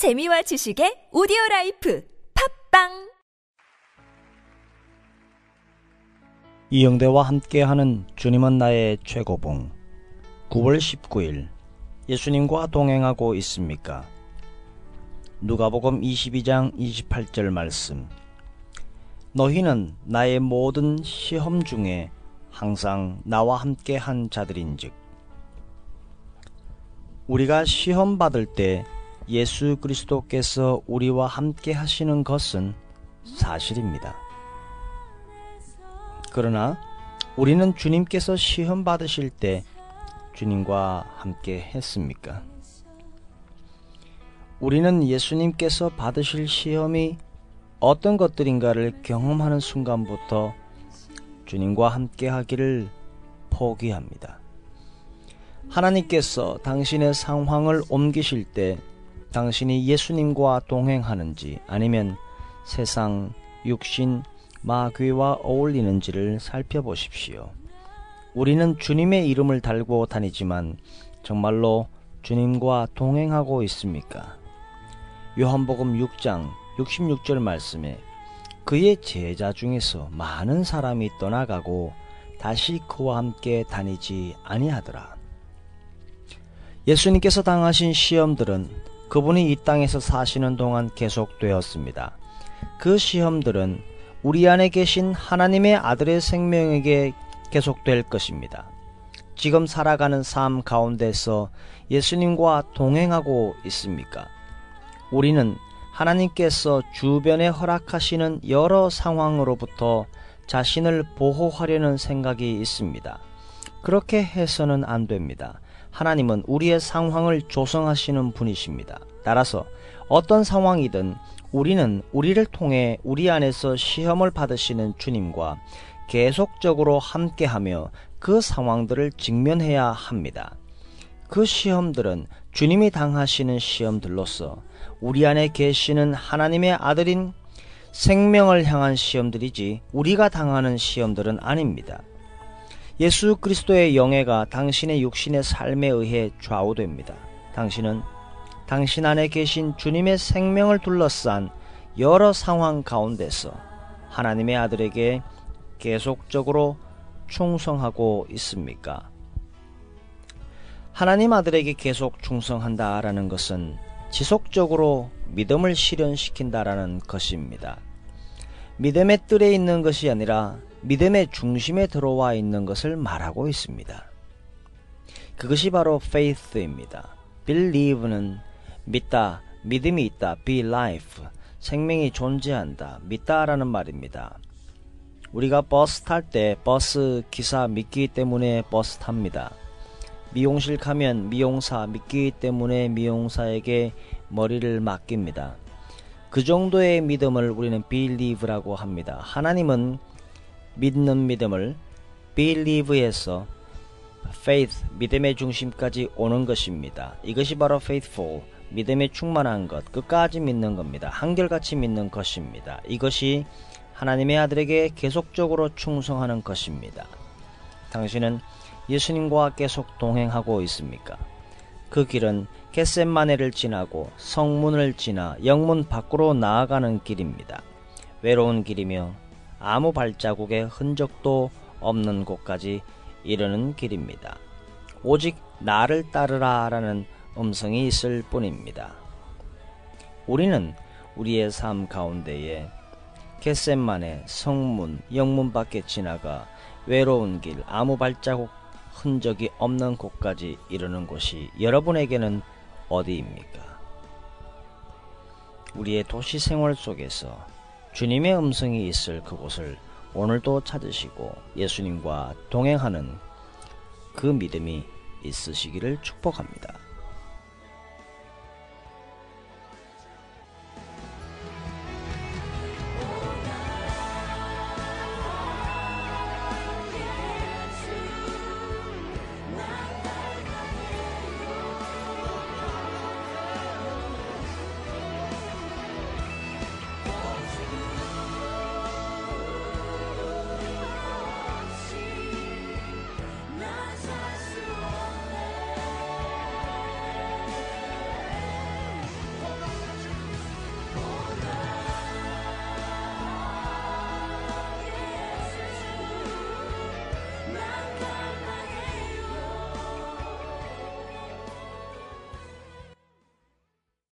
재미와 지식의 오디오 life 팟빵! 이영대와 함께하는 주님은 나의 최고봉. 9월 19일 예수님과 동행하고 있습니까? 누가복음 22장 28절 말씀. 너희는 나의 모든 시험 중에 항상 나와 함께 한 자들인즉 우리가 시험 받을 때 예수 그리스도께서 우리와 함께 하시는 것은 사실입니다. 그러나 우리는 주님께서 시험 받으실 때 주님과 함께 했습니까? 우리는 예수님께서 받으실 시험이 어떤 것들인가를 경험하는 순간부터 주님과 함께 하기를 포기합니다. 하나님께서 당신의 상황을 옮기실 때 당신이 예수님과 동행하는지 아니면 세상, 육신, 마귀와 어울리는지를 살펴보십시오. 우리는 주님의 이름을 달고 다니지만 정말로 주님과 동행하고 있습니까? 요한복음 6장 66절 말씀에 그의 제자 중에서 많은 사람이 떠나가고 다시 그와 함께 다니지 아니하더라. 예수님께서 당하신 시험들은 그분이 이 땅에서 사시는 동안 계속되었습니다. 그 시험들은 우리 안에 계신 하나님의 아들의 생명에게 계속될 것입니다. 지금 살아가는 삶 가운데서 예수님과 동행하고 있습니까? 우리는 하나님께서 주변에 허락하시는 여러 상황으로부터 자신을 보호하려는 생각이 있습니다. 그렇게 해서는 안 됩니다. 하나님은 우리의 상황을 조성하시는 분이십니다. 따라서 어떤 상황이든 우리는 우리를 통해 우리 안에서 시험을 받으시는 주님과 계속적으로 함께하며 그 상황들을 직면해야 합니다. 그 시험들은 주님이 당하시는 시험들로서 우리 안에 계시는 하나님의 아들인 생명을 향한 시험들이지 우리가 당하는 시험들은 아닙니다. 예수 그리스도의 영예가 당신의 육신의 삶에 의해 좌우됩니다. 당신은 당신 안에 계신 주님의 생명을 둘러싼 여러 상황 가운데서 하나님의 아들에게 계속적으로 충성하고 있습니까? 하나님 아들에게 계속 충성한다라는 것은 지속적으로 믿음을 실현시킨다라는 것입니다. 믿음의 뜰에 있는 것이 아니라 믿음의 중심에 들어와 있는 것을 말하고 있습니다. 그것이 바로 faith입니다. believe는 믿다, 믿음이 있다, be life, 생명이 존재한다, 믿다라는 말입니다. 우리가 버스 탈 때 버스 기사 믿기 때문에 버스 탑니다. 미용실 가면 미용사 믿기 때문에 미용사에게 머리를 맡깁니다. 그 정도의 믿음을 우리는 believe라고 합니다. 하나님은 믿는 믿음을 believe에서 faith, 믿음의 중심까지 오는 것입니다. 이것이 바로 faithful, 믿음에 충만한 것, 끝까지 믿는 겁니다. 한결같이 믿는 것입니다. 이것이 하나님의 아들에게 계속적으로 충성하는 것입니다. 당신은 예수님과 계속 동행하고 있습니까? 그 길은 겟셋마네를 지나고 성문을 지나 영문 밖으로 나아가는 길입니다. 외로운 길이며 아무 발자국의 흔적도 없는 곳까지 이르는 길입니다. 오직 나를 따르라 라는 음성이 있을 뿐입니다. 우리는 우리의 삶 가운데에 겟셋만의 성문, 영문 밖에 지나가 외로운 길, 아무 발자국 흔적이 없는 곳까지 이르는 곳이 여러분에게는 어디입니까? 우리의 도시 생활 속에서 주님의 음성이 있을 그곳을 오늘도 찾으시고 예수님과 동행하는 그 믿음이 있으시기를 축복합니다.